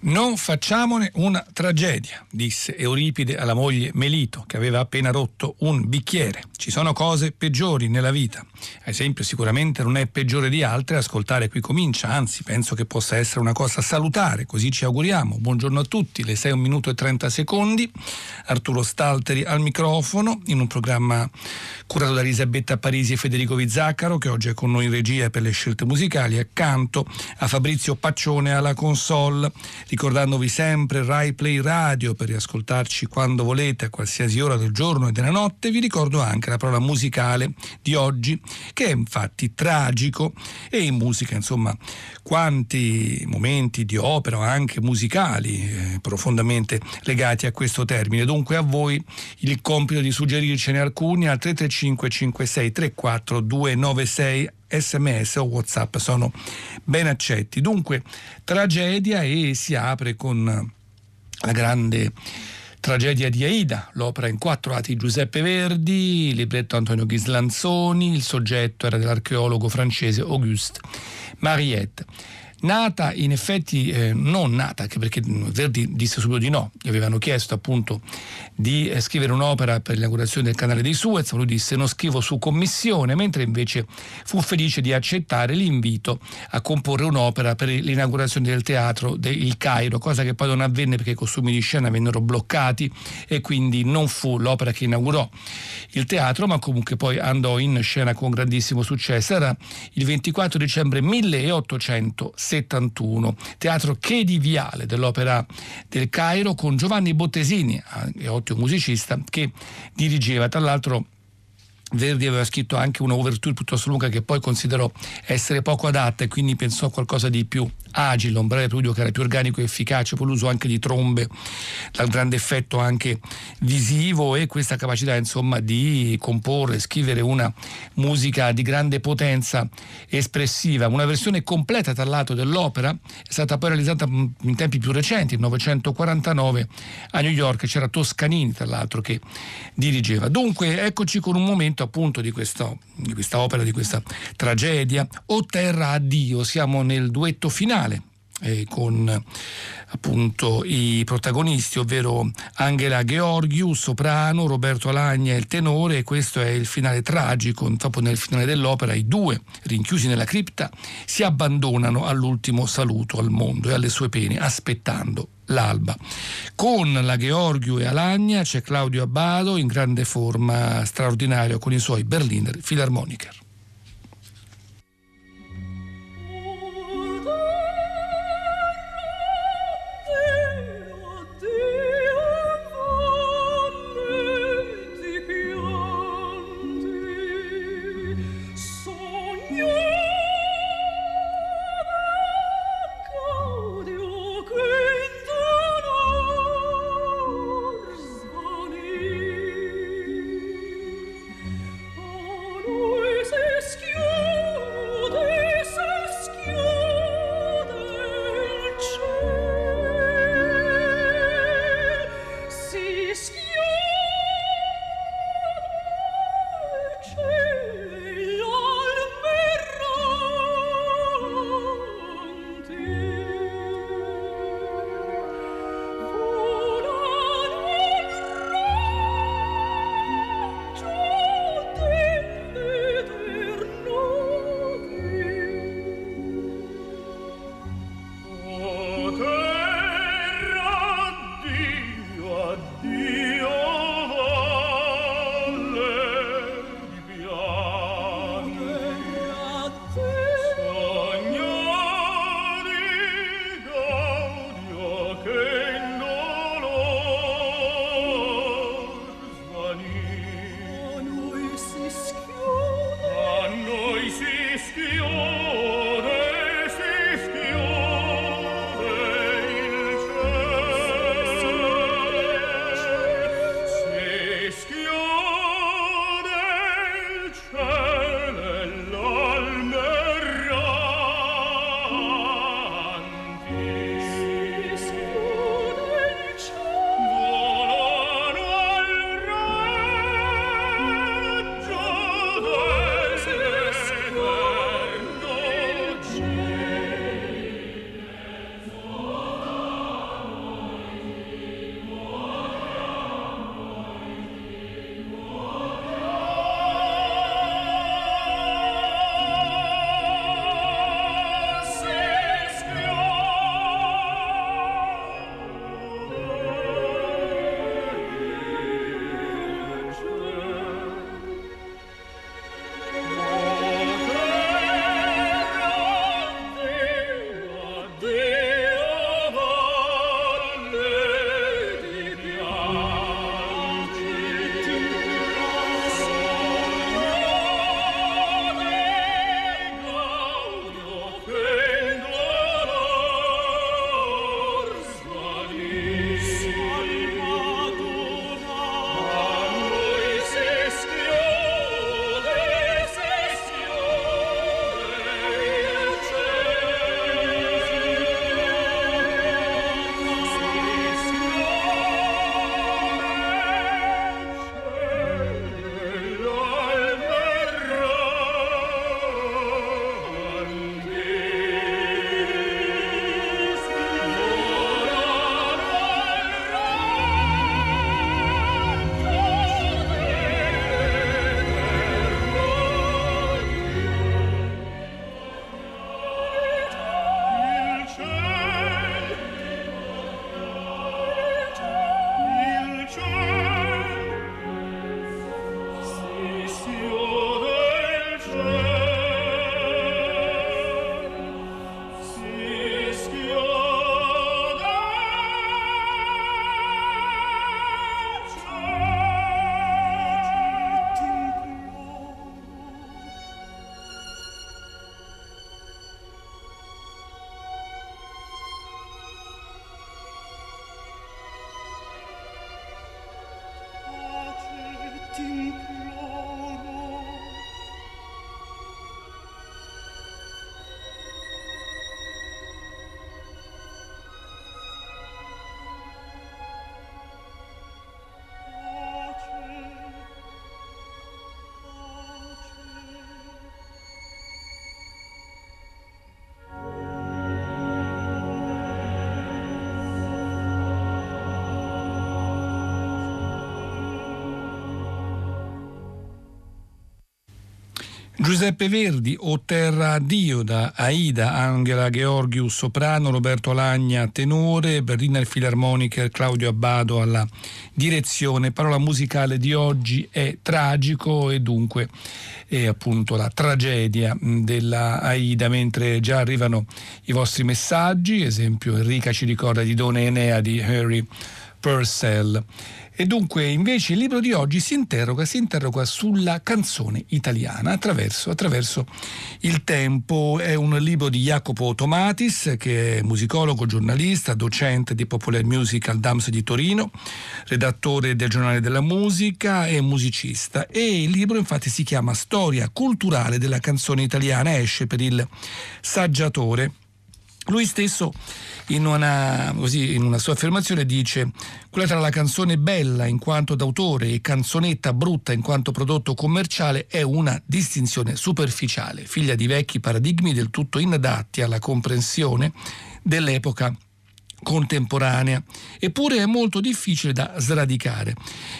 Non facciamone una tragedia, disse Euripide alla moglie Melito, che aveva appena rotto un bicchiere. Ci sono cose peggiori nella vita. Ad esempio, sicuramente non è peggiore di altre ascoltare qui comincia, anzi penso che possa essere una cosa salutare, così ci auguriamo. Buongiorno a tutti, le 6 un minuto e 30 secondi. Arturo Stalteri al microfono, in un programma curato da Elisabetta Parisi e Federico Vizzaccaro, che oggi è con noi in regia per le scelte musicali, accanto a Fabrizio Paccione alla console ricordandovi sempre Rai Play Radio per riascoltarci quando volete a qualsiasi ora del giorno e della notte, vi ricordo anche la parola musicale di oggi che è infatti tragico e in musica insomma quanti momenti di opera anche musicali eh, profondamente legati a questo termine. Dunque a voi il compito di suggerircene alcuni al 335 56 34 296 sms o whatsapp sono ben accetti. Dunque, tragedia e si apre con la grande tragedia di Aida, l'opera in quattro atti di Giuseppe Verdi, libretto Antonio Ghislanzoni, il soggetto era dell'archeologo francese Auguste Mariette nata in effetti eh, non nata, anche perché Verdi disse subito di no, gli avevano chiesto appunto di eh, scrivere un'opera per l'inaugurazione del canale dei Suez, lui disse non scrivo su commissione, mentre invece fu felice di accettare l'invito a comporre un'opera per l'inaugurazione del teatro del Cairo, cosa che poi non avvenne perché i costumi di scena vennero bloccati e quindi non fu l'opera che inaugurò il teatro, ma comunque poi andò in scena con grandissimo successo. Era il 24 dicembre 1860 71, teatro Chedi Viale dell'Opera del Cairo con Giovanni Bottesini, ottimo musicista, che dirigeva. Tra l'altro Verdi aveva scritto anche una overture piuttosto lunga che poi considerò essere poco adatta e quindi pensò a qualcosa di più agile, un breve preludio che era più organico e efficace, poi l'uso anche di trombe, dal grande effetto anche visivo e questa capacità insomma di comporre, scrivere una musica di grande potenza espressiva. Una versione completa tra l'altro dell'opera è stata poi realizzata in tempi più recenti, nel 1949 a New York, c'era Toscanini tra l'altro che dirigeva. Dunque eccoci con un momento racconto appunto di, questo, di questa opera, di questa tragedia. O Terra Addio, siamo nel duetto finale eh, con appunto i protagonisti, ovvero Angela Gheorghiu, soprano, Roberto Alagna, il tenore, e questo è il finale tragico. Dopo nel finale dell'opera i due, rinchiusi nella cripta, si abbandonano all'ultimo saluto al mondo e alle sue pene, aspettando l'alba. Con la Gheorghiu e Alagna c'è Claudio Abbado in grande forma straordinaria con i suoi Berliner Philharmoniker. Giuseppe Verdi o Terra Dio da Aida, Angela Georgius soprano, Roberto Lagna tenore, Berliner Philharmoniker Claudio Abbado alla direzione. Parola musicale di oggi è tragico e dunque è appunto la tragedia della Aida, mentre già arrivano i vostri messaggi, esempio Enrica ci ricorda di Dona Enea di Harry Purcell. E dunque invece il libro di oggi si interroga, si interroga sulla canzone italiana attraverso, attraverso, il tempo. È un libro di Jacopo Tomatis, che è musicologo, giornalista, docente di Popular Music al DAMS di Torino, redattore del giornale della musica e musicista. E il libro infatti si chiama Storia culturale della canzone italiana, esce per il saggiatore. Lui stesso in una, così, in una, sua affermazione dice quella tra la canzone bella in quanto d'autore e canzonetta brutta in quanto prodotto commerciale è una distinzione superficiale, figlia di vecchi paradigmi del tutto inadatti alla comprensione dell'epoca contemporanea, eppure è molto difficile da sradicare.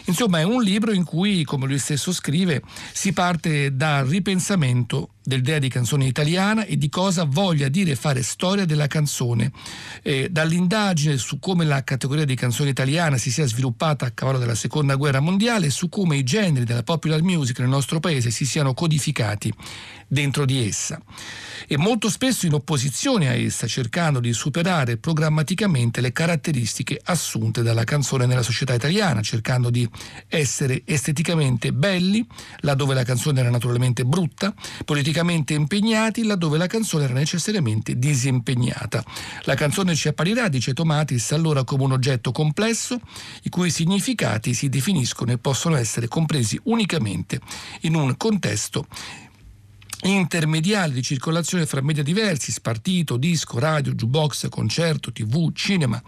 Insomma, è un libro in cui, come lui stesso scrive, si parte dal ripensamento dell'idea di canzone italiana e di cosa voglia dire fare storia della canzone, eh, dall'indagine su come la categoria di canzone italiana si sia sviluppata a cavallo della seconda guerra mondiale e su come i generi della popular music nel nostro paese si siano codificati dentro di essa. E molto spesso in opposizione a essa, cercando di superare programmaticamente le caratteristiche assunte dalla canzone nella società italiana, cercando di essere esteticamente belli laddove la canzone era naturalmente brutta, politicamente impegnati laddove la canzone era necessariamente disimpegnata. La canzone ci apparirà, dice Tomatis, allora come un oggetto complesso i cui significati si definiscono e possono essere compresi unicamente in un contesto intermediali di circolazione fra media diversi, spartito, disco, radio, jukebox, concerto, tv, cinema,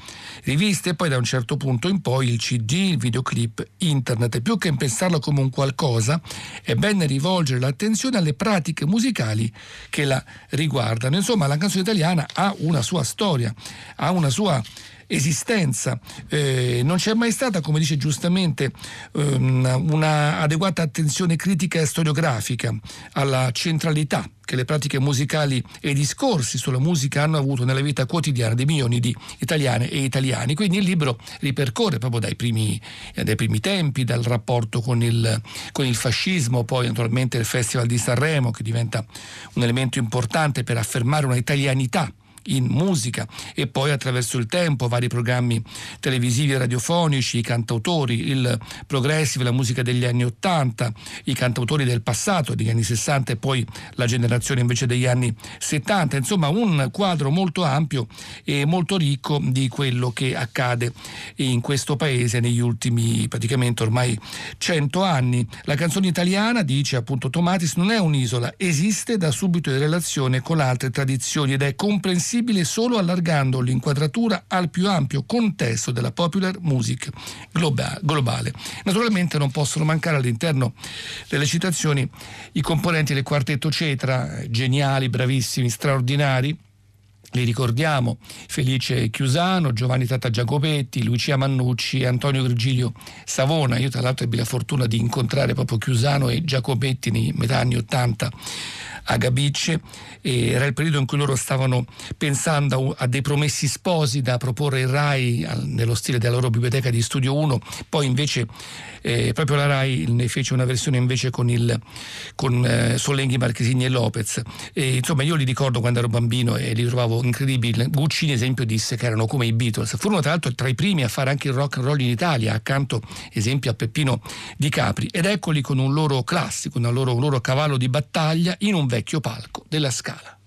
riviste e poi da un certo punto in poi il CD, il videoclip, internet. Più che pensarlo come un qualcosa, è bene rivolgere l'attenzione alle pratiche musicali che la riguardano. Insomma, la canzone italiana ha una sua storia, ha una sua esistenza. Eh, non c'è mai stata, come dice giustamente, um, una adeguata attenzione critica e storiografica alla centralità che le pratiche musicali e i discorsi sulla musica hanno avuto nella vita quotidiana di milioni di italiane e italiani. Quindi il libro ripercorre proprio dai primi, dai primi tempi, dal rapporto con il, con il fascismo, poi naturalmente il Festival di Sanremo che diventa un elemento importante per affermare una italianità in musica e poi attraverso il tempo vari programmi televisivi e radiofonici, i cantautori, il progressive, la musica degli anni 80, i cantautori del passato, degli anni 60 e poi la generazione invece degli anni 70, insomma un quadro molto ampio e molto ricco di quello che accade in questo paese negli ultimi praticamente ormai 100 anni. La canzone italiana, dice appunto Tomatis, non è un'isola, esiste da subito in relazione con altre tradizioni ed è comprensibile possibile solo allargando l'inquadratura al più ampio contesto della popular music globale. Naturalmente non possono mancare all'interno delle citazioni i componenti del quartetto Cetra, geniali, bravissimi, straordinari, li ricordiamo Felice Chiusano, Giovanni Tata Giacopetti, Lucia Mannucci e Antonio Virgilio Savona. Io tra l'altro ebbi la fortuna di incontrare proprio Chiusano e Giacopetti nei metà anni Ottanta a Gabicce era il periodo in cui loro stavano pensando a dei promessi sposi da proporre in RAI nello stile della loro biblioteca di Studio 1, poi invece eh, proprio la RAI ne fece una versione invece con, il, con eh, Solenghi, Marchesini e Lopez. E, insomma io li ricordo quando ero bambino e li trovavo incredibili. Guccini esempio disse che erano come i Beatles, furono tra l'altro tra i primi a fare anche il rock and roll in Italia, accanto esempio a Peppino Di Capri ed eccoli con un loro classico, un loro, un loro cavallo di battaglia in un vecchio palco della Scala.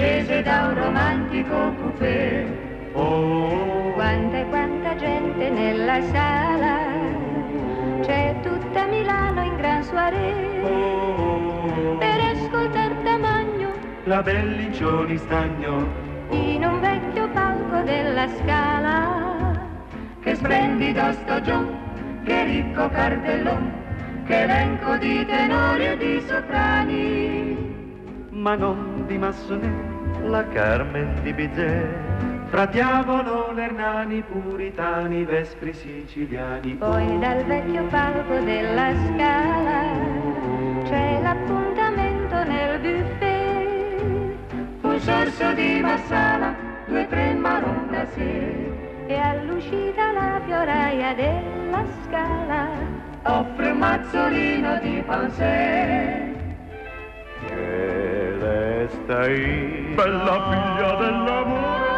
Discese da un romantico coupé. Oh. Quanta e quanta gente nella sala, c'è tutta Milano in una soirée Oh, per ascoltar Tamagno la Bellincioni stagno, in un vecchio palco della scala. Che splendido stagione, che ricco cartellone, elenco di tenori e di soprani. ma non di Massonet, la Carmen di Bizet. Fra diavolo, l'Ernani, puritani, vespri siciliani. Poi dal vecchio palco della scala c'è l'appuntamento nel buffet. Un sorso di Marsala, due tre marron glacé e all'uscita la fioraia della scala offre un mazzolino di pansè. Che resta lì, bella figlia dell'amore.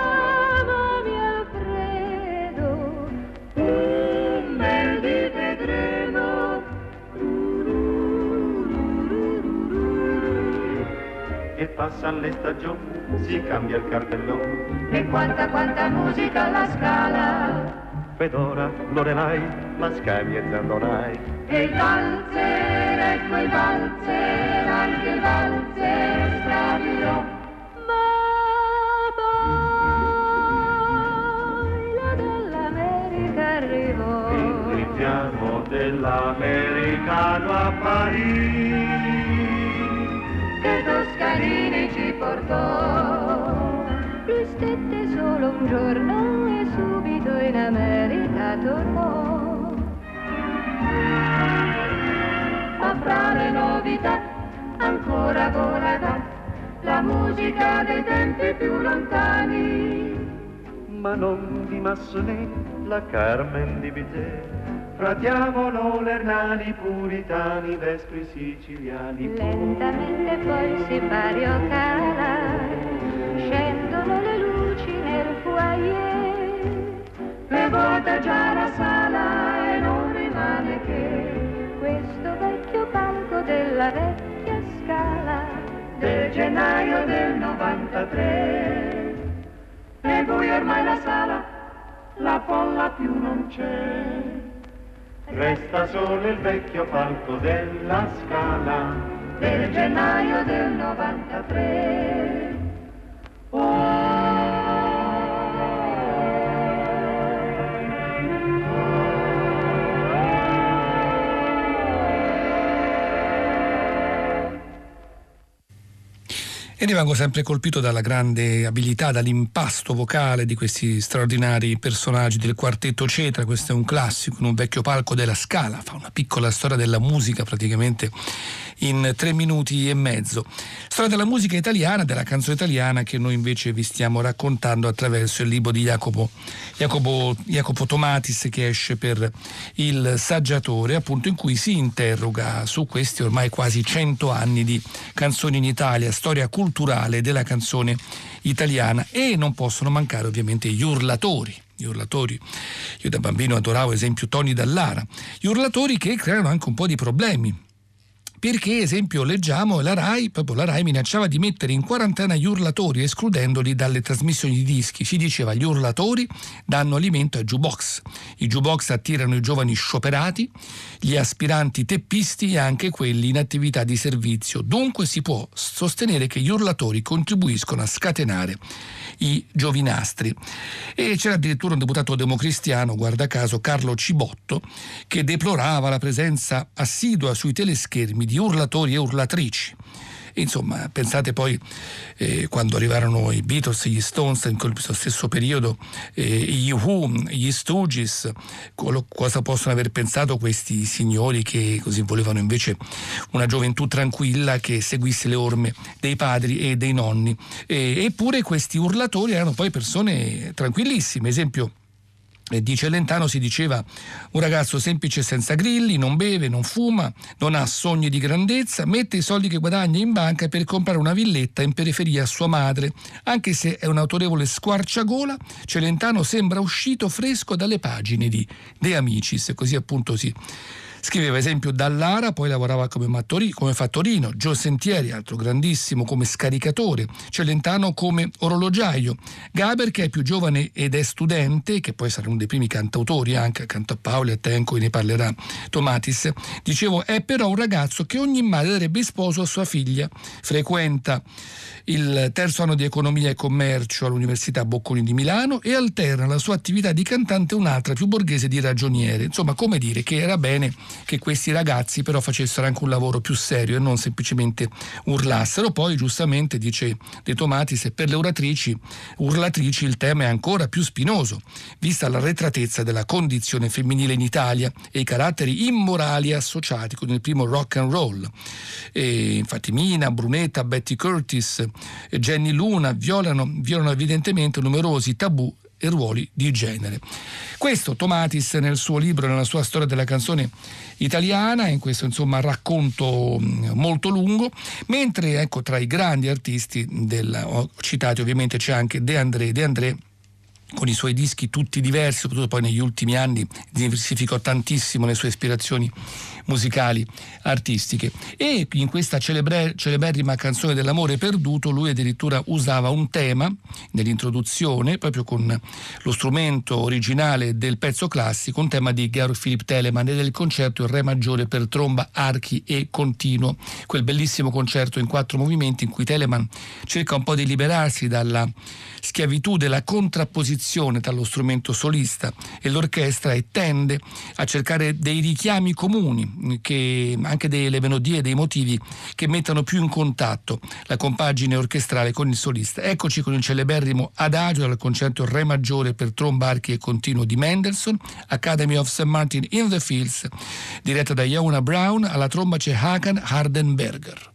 E passano le stagioni, si cambia il cartellone. E quanta quanta musica alla scala Fedora, Lorelai, Mascagni e Zandonai. E il valzer, ecco il valzer, anche il valzer stradirò Ma poi la dell'America arrivò Il richiamo dell'americano a Parigi. Toscanini ci portò. Lui stette solo un giorno e subito in America tornò. Ma fra le novità ancora vola la musica dei tempi più lontani. ma non di Massonet, la Carmen di Bizet. Fra diavolo, l'Ernani, puritani, vespri siciliani. Lentamente poi si fa riocare, scendono le luci nel foyer. È vuota già la sala e non rimane che questo vecchio palco della vecchia scala del gennaio del 93. E voi ormai la sala, la folla più non c'è. Resta solo il vecchio palco della scala. del gennaio del 93. E rimango sempre colpito dalla grande abilità, dall'impasto vocale di questi straordinari personaggi del quartetto Cetra. Questo è un classico in un vecchio palco della Scala, fa una piccola storia della musica praticamente in tre minuti e mezzo. Storia della musica italiana, della canzone italiana che noi invece vi stiamo raccontando attraverso il libro di Jacopo, Jacopo, Jacopo Tomatis che esce per il saggiatore, appunto in cui si interroga su questi ormai quasi cento anni di canzoni in Italia, storia culturale della canzone italiana e non possono mancare ovviamente gli urlatori gli urlatori. Io da bambino adoravo, esempio, Tony Dallara. Gli urlatori che creano anche un po' di problemi. Perché, esempio, leggiamo la RAI, proprio la RAI minacciava di mettere in quarantena gli urlatori escludendoli dalle trasmissioni di dischi. Si diceva gli urlatori danno alimento ai jukebox. I jukebox attirano i giovani scioperati, gli aspiranti teppisti e anche quelli in attività di servizio. Dunque si può sostenere che gli urlatori contribuiscono a scatenare i giovinastri. E c'era addirittura un deputato democristiano, guarda caso Carlo Cibotto, che deplorava la presenza assidua sui teleschermi di urlatori e urlatrici. Insomma, pensate poi eh, quando arrivarono i Beatles, gli Stones in quel stesso periodo, eh, gli Who, gli Stooges, cosa possono aver pensato questi signori che così volevano invece una gioventù tranquilla che seguisse le orme dei padri e dei nonni. Eh, eppure questi urlatori erano poi persone tranquillissime, esempio e di Celentano si diceva un ragazzo semplice senza grilli, non beve, non fuma, non ha sogni di grandezza, mette i soldi che guadagna in banca per comprare una villetta in periferia a sua madre. Anche se è un autorevole squarciagola, Celentano sembra uscito fresco dalle pagine di De Amicis, così appunto si Scriveva esempio Dallara, poi lavorava come, mattori, come fattorino, Gio Sentieri, altro grandissimo come scaricatore, Celentano come orologiaio, Gaber che è più giovane ed è studente, che poi sarà uno dei primi cantautori anche accanto a Paoli, a Tenco, ne parlerà Tomatis, dicevo è però un ragazzo che ogni madre darebbe sposo a sua figlia, frequenta il terzo anno di economia e commercio all'Università Bocconi di Milano e alterna la sua attività di cantante un'altra più borghese di ragioniere. Insomma, come dire che era bene che questi ragazzi però facessero anche un lavoro più serio e non semplicemente urlassero. Poi giustamente dice De Tomatis per le oratrici, urlatrici il tema è ancora più spinoso, vista la retratezza della condizione femminile in Italia e i caratteri immorali associati con il primo rock and roll. E infatti Mina, Brunetta, Betty Curtis, Jenny Luna violano, violano evidentemente numerosi tabù e ruoli di genere. Questo Tomatis nel suo libro, nella sua storia della canzone italiana, in questo insomma racconto mm, molto lungo, mentre ecco tra i grandi artisti del, ho citato ovviamente c'è anche De André, De André con i suoi dischi tutti diversi, soprattutto poi negli ultimi anni diversificò tantissimo le sue ispirazioni musicali, artistiche. E in questa celebre, celeberrima canzone dell'amore perduto lui addirittura usava un tema nell'introduzione, proprio con lo strumento originale del pezzo classico, un tema di Georg Philipp Telemann e del concerto in Re maggiore per tromba, archi e continuo, quel bellissimo concerto in quattro movimenti in cui Telemann cerca un po' di liberarsi dalla schiavitù della contrapposizione tra lo strumento solista e l'orchestra e tende a cercare dei richiami comuni, che, anche delle melodie e dei motivi che mettano più in contatto la compagine orchestrale con il solista. Eccoci con il celeberrimo Adagio dal concerto Re maggiore per tromba, archi e continuo di Mendelssohn, Academy of St. Martin in the Fields, diretta da Johanna Brown, alla tromba c'è Hakan Hardenberger.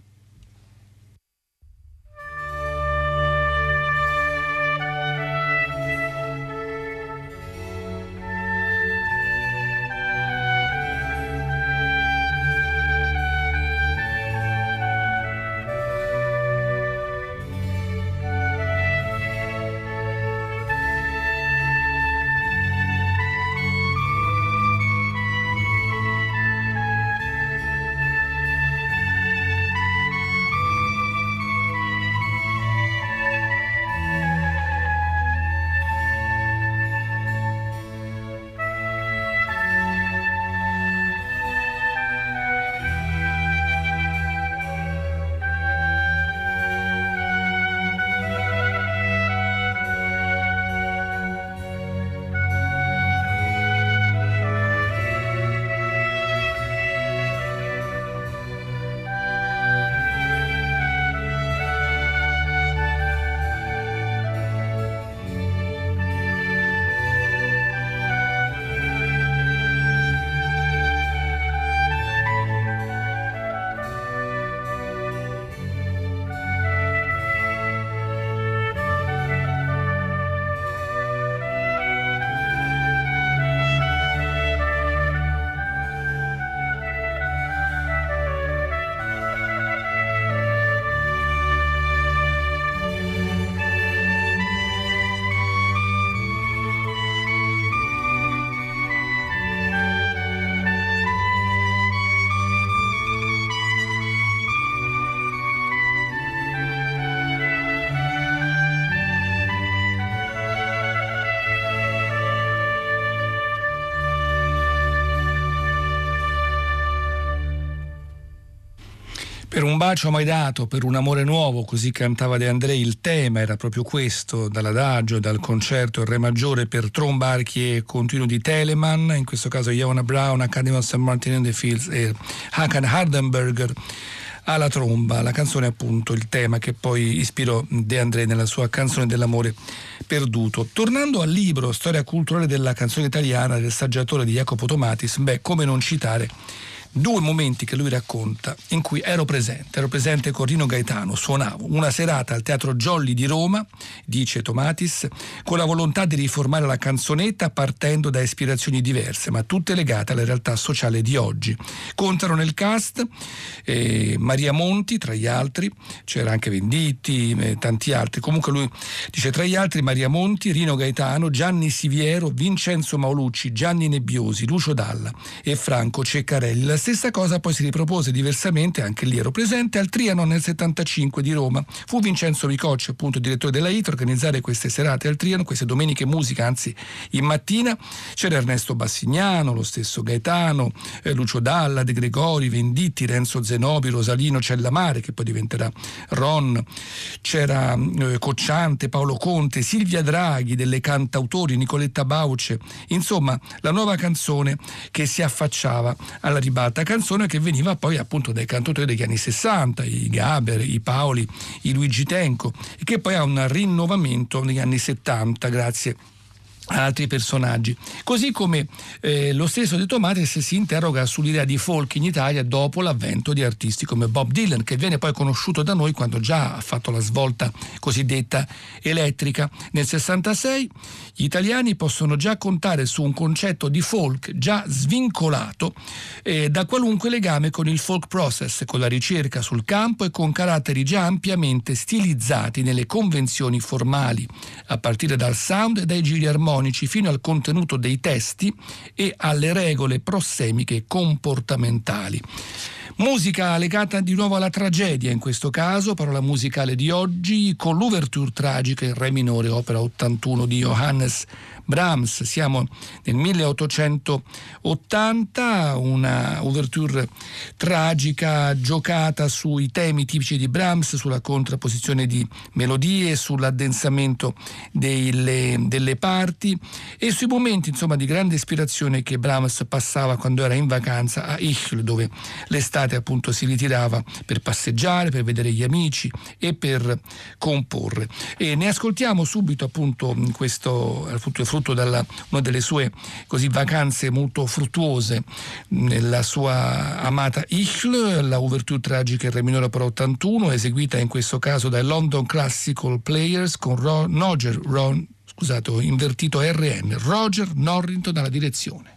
Un bacio mai dato, per un amore nuovo, così cantava De André, il tema era proprio questo, dall'adagio, dal concerto il Re maggiore per tromba, archi e continuo di Telemann, in questo caso Johanna Brown, Academy of St. Martin in the Fields e Hakan Hardenberger alla tromba, la canzone appunto, il tema che poi ispirò De André nella sua canzone dell'amore perduto. Tornando al libro Storia culturale della canzone italiana del saggiatore di Jacopo Tomatis, beh, come non citare due momenti che lui racconta in cui ero presente, ero presente con Rino Gaetano, suonavo una serata al Teatro Jolly di Roma, dice Tomatis, con la volontà di riformare la canzonetta partendo da ispirazioni diverse, ma tutte legate alla realtà sociale di oggi. Contano nel cast eh, Maria Monti, tra gli altri, c'era anche Venditti, eh, tanti altri, comunque lui dice tra gli altri Maria Monti, Rino Gaetano, Gianni Siviero, Vincenzo Maolucci, Gianni Nebbiosi, Lucio Dalla e Franco Ceccarelli. Stessa cosa poi si ripropose diversamente, anche lì ero presente, al Trianon nel 75 di Roma. Fu Vincenzo Ricocci, appunto direttore della IT, a organizzare queste serate al Trianon, queste domeniche musica, anzi in mattina. C'era Ernesto Bassignano, lo stesso Gaetano, eh, Lucio Dalla, De Gregori, Venditti, Renzo Zenobi, Rosalino Cellamare, che poi diventerà Ron. C'era eh, Cocciante, Paolo Conte, Silvia Draghi, delle cantautori, Nicoletta Bauce. Insomma, la nuova canzone che si affacciava alla ribalta questa canzone che veniva poi appunto dai cantautori degli anni 60, i Gaber, i Paoli, i Luigi Tenco, e che poi ha un rinnovamento negli anni 70 grazie a altri personaggi. Così come eh, lo stesso De Tomates si interroga sull'idea di folk in Italia dopo l'avvento di artisti come Bob Dylan, che viene poi conosciuto da noi quando già ha fatto la svolta cosiddetta elettrica. Nel 66 gli italiani possono già contare su un concetto di folk già svincolato eh, da qualunque legame con il folk process, con la ricerca sul campo e con caratteri già ampiamente stilizzati nelle convenzioni formali, a partire dal sound e dai giri armonici armonici fino al contenuto dei testi e alle regole prossemiche comportamentali. Musica legata di nuovo alla tragedia in questo caso, parola musicale di oggi, con l'ouverture tragica in Re minore, opera 81 di Johannes Brahms. Siamo nel 1880, una ouverture tragica giocata sui temi tipici di Brahms, sulla contrapposizione di melodie, sull'addensamento delle, delle parti e sui momenti insomma, di grande ispirazione che Brahms passava quando era in vacanza a Ichl, dove l'estate appunto si ritirava per passeggiare, per vedere gli amici e per comporre. E ne ascoltiamo subito appunto questo appunto, frutto da una delle sue così vacanze molto fruttuose nella sua amata Ichl, la ouverture tragica in re minore per 81, eseguita in questo caso dai London Classical Players con Ro- Roger Ron, scusate, invertito RN, Roger Norrington alla direzione.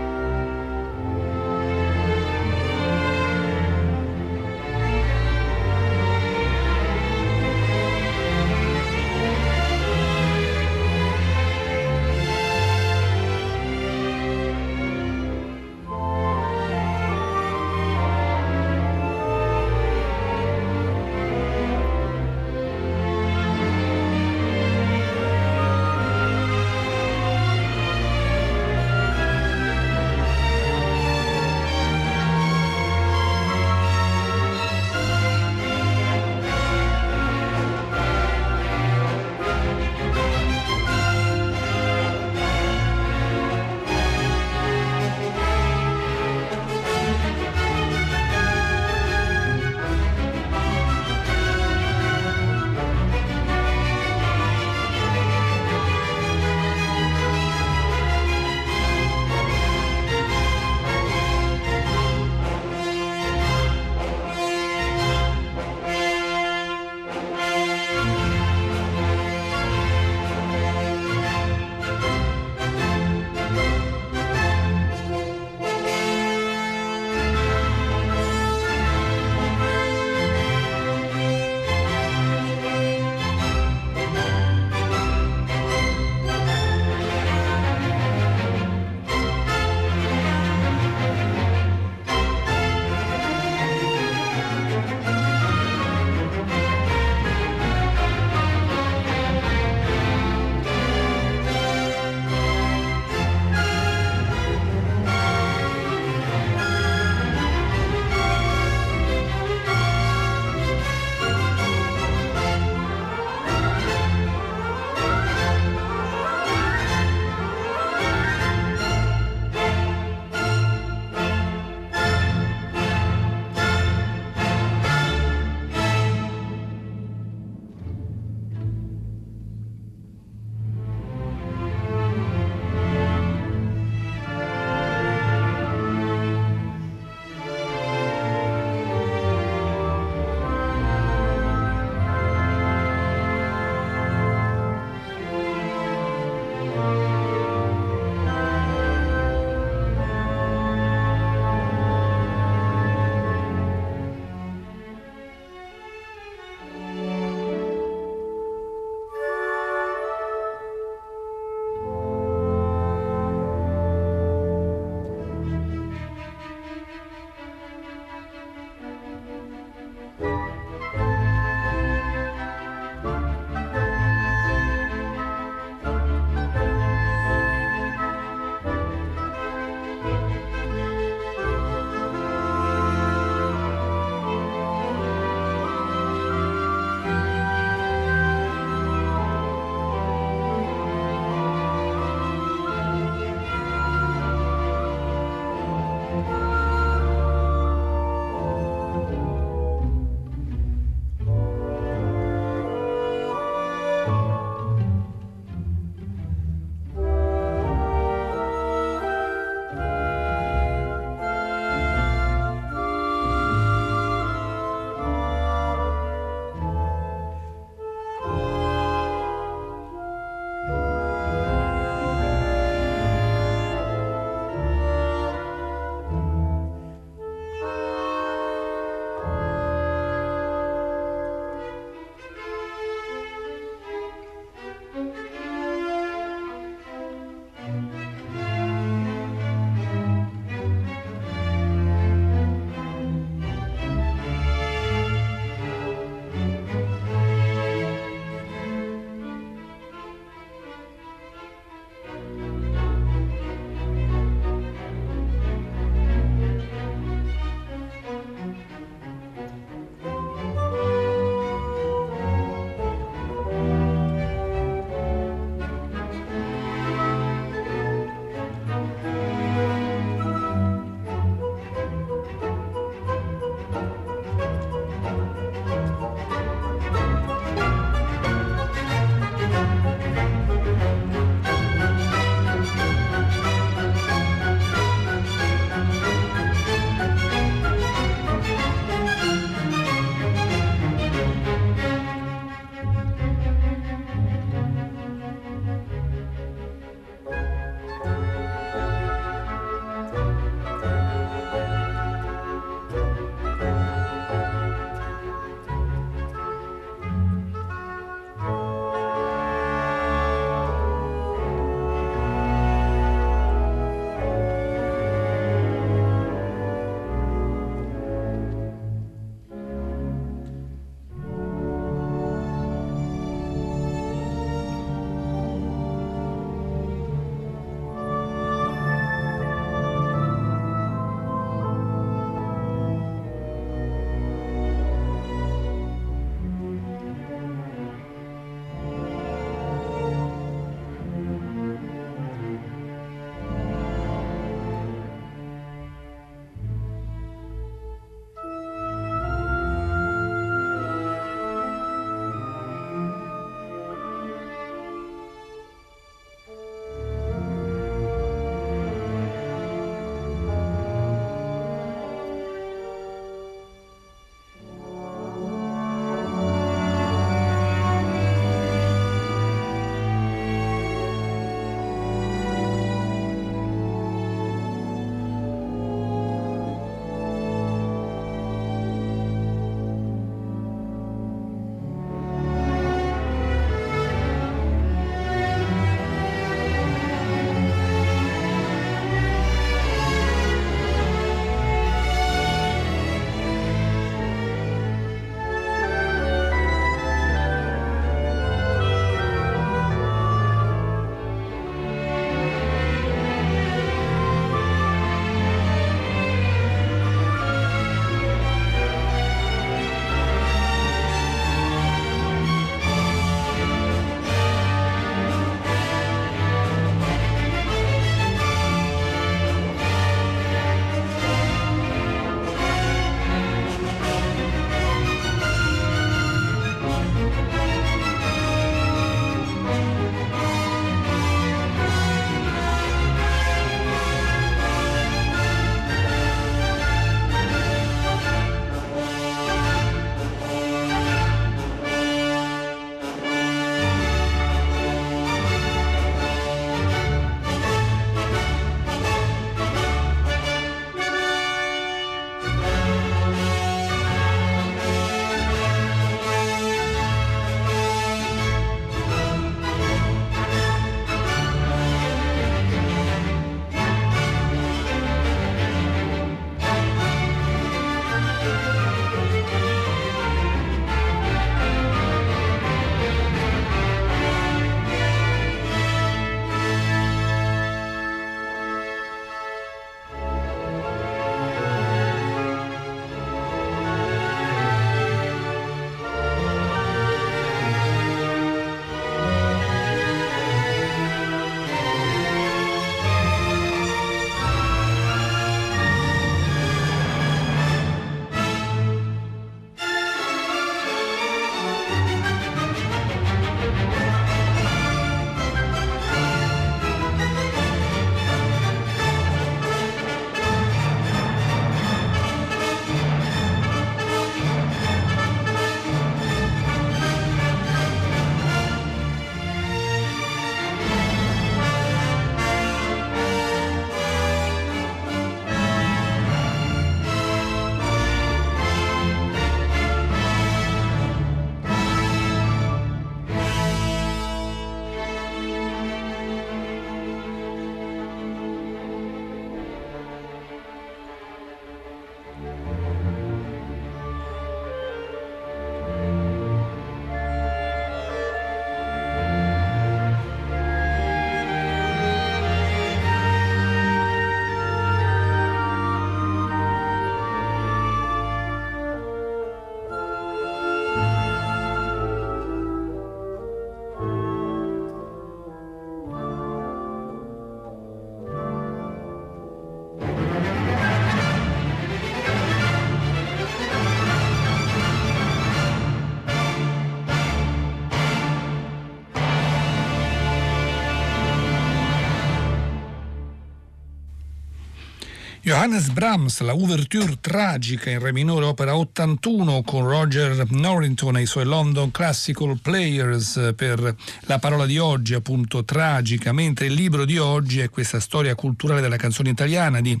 Johannes Brahms, la ouverture tragica in re minore, opera 81 con Roger Norrington e i suoi London Classical Players per la parola di oggi, appunto tragica, mentre il libro di oggi è questa storia culturale della canzone italiana di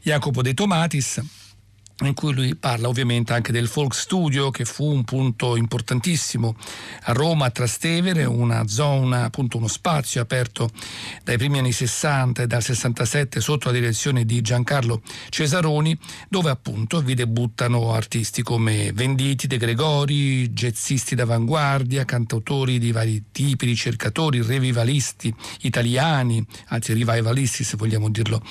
Jacopo De Tomatis in cui lui parla ovviamente anche del folk studio che fu un punto importantissimo a Roma, a Trastevere, una zona, appunto uno spazio aperto dai primi anni 60 e dal 67 sotto la direzione di Giancarlo Cesaroni, dove appunto vi debuttano artisti come Venditi, De Gregori, jazzisti d'avanguardia, cantautori di vari tipi, ricercatori, revivalisti italiani, anzi revivalisti se vogliamo dirlo,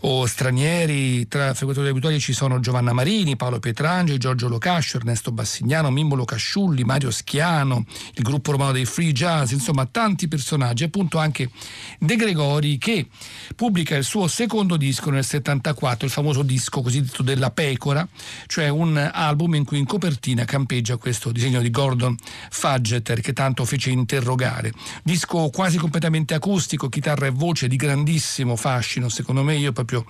o stranieri, tra frequentatori abituali ci sono Giovanni Giovanna Marini, Paolo Pietrangeli, Giorgio Locascio, Ernesto Bassignano, Mimbolo Casciulli, Mario Schiano, il gruppo romano dei Free Jazz, insomma tanti personaggi, appunto anche De Gregori che pubblica il suo secondo disco nel 74, il famoso disco cosiddetto della pecora, cioè un album in cui in copertina campeggia questo disegno di Gordon Fudgeter che tanto fece interrogare. Disco quasi completamente acustico, chitarra e voce di grandissimo fascino, secondo me io proprio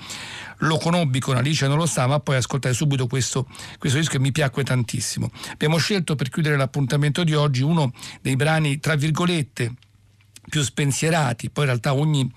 lo conobbi con Alice non lo sa, ma poi ascoltai subito questo, questo disco e mi piacque tantissimo. Abbiamo scelto per chiudere l'appuntamento di oggi uno dei brani, tra virgolette, più spensierati, poi in realtà ogni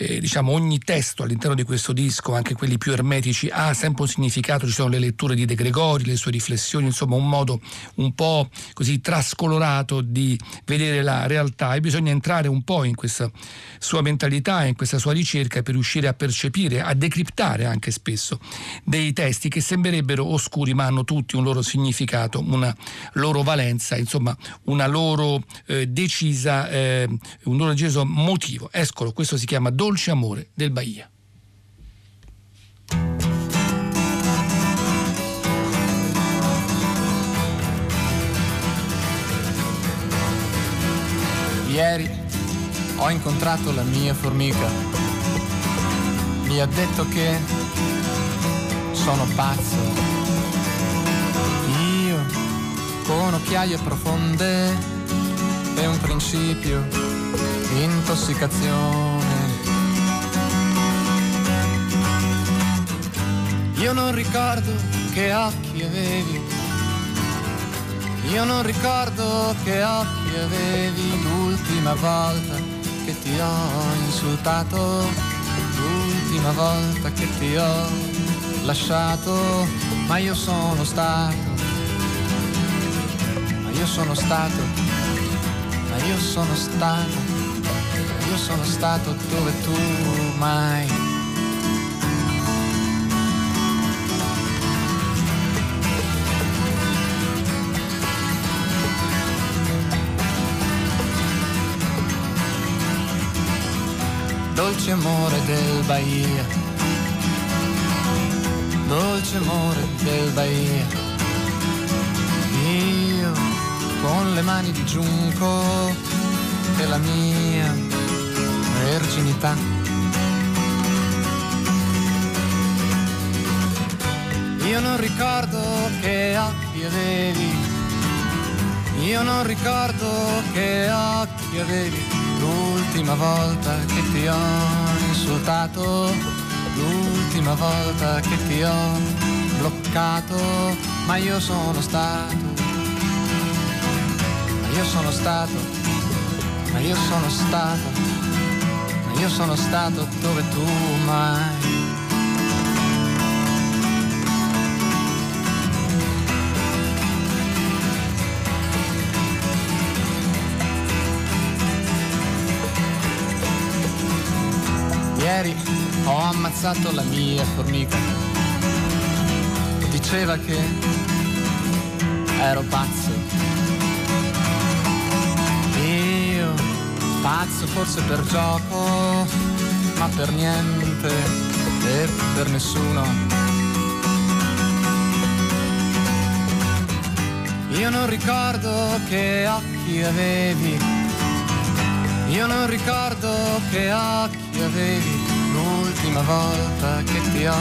eh, diciamo, ogni testo all'interno di questo disco, anche quelli più ermetici, ha sempre un significato, ci sono le letture di De Gregori, le sue riflessioni, insomma un modo un po' così trascolorato di vedere la realtà e bisogna entrare un po' in questa sua mentalità, in questa sua ricerca per riuscire a percepire, a decriptare anche spesso dei testi che sembrerebbero oscuri ma hanno tutti un loro significato, una loro valenza, insomma una loro eh, decisa, eh, un loro deciso motivo. Escolo, questo si chiama Dolce dolce amore del Bahia. Ieri ho incontrato la mia formica. Mi ha detto che sono pazzo. Io con occhiaie profonde e un principio intossicazione. Io non ricordo che occhi avevi. Io non ricordo che occhi avevi l'ultima volta che ti ho insultato, l'ultima volta che ti ho lasciato, ma io sono stato, ma io sono stato, ma io sono stato, io sono stato dove tu mai dolce amore del Bahia, dolce amore del Bahia. Io con le mani di giunco e la mia verginità. Io non ricordo che occhi avevi, io non ricordo che occhi avevi l'ultima volta che ti ho insultato, l'ultima volta che ti ho bloccato, ma io sono stato, ma io sono stato, ma io sono stato, ma io sono stato dove tu mai. Ieri ho ammazzato la mia formica. Diceva che ero pazzo. Io, pazzo forse per gioco, ma per niente e per nessuno. Io non ricordo che occhi avevi. Io non ricordo che occhi avevi l'ultima volta che ti ho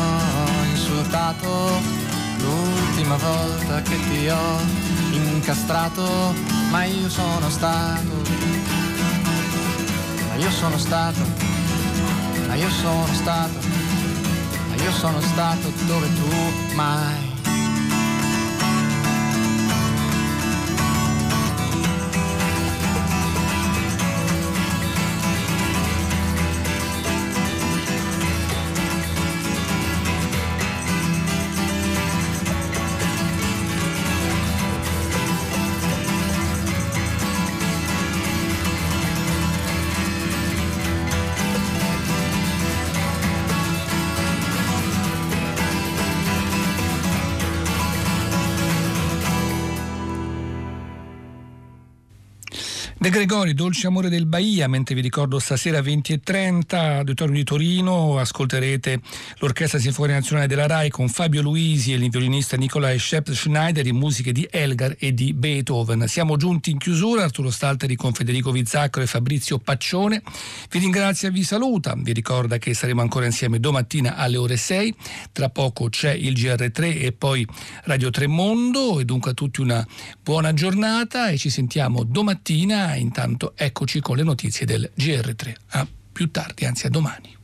insultato, l'ultima volta che ti ho incastrato, ma io sono stato, ma io sono stato, ma io sono stato, ma io sono stato dove tu mai. De Gregori, Dolce Amore del Bahia, mentre vi ricordo stasera 20 e 30, Auditorio di Torino, ascolterete l'Orchestra Sinfonica Nazionale della RAI con Fabio Luisi e il violinista Nicolai Schepp Schneider in musiche di Elgar e di Beethoven. Siamo giunti in chiusura, Arturo Stalteri con Federico Vizzacco e Fabrizio Paccione. Vi ringrazio e vi saluta, vi ricorda che saremo ancora insieme domattina alle ore 6, tra poco c'è il GR3 e poi Radio Tremondo e dunque a tutti una buona giornata e ci sentiamo domattina intanto eccoci con le notizie del GR3. A più tardi, anzi a domani.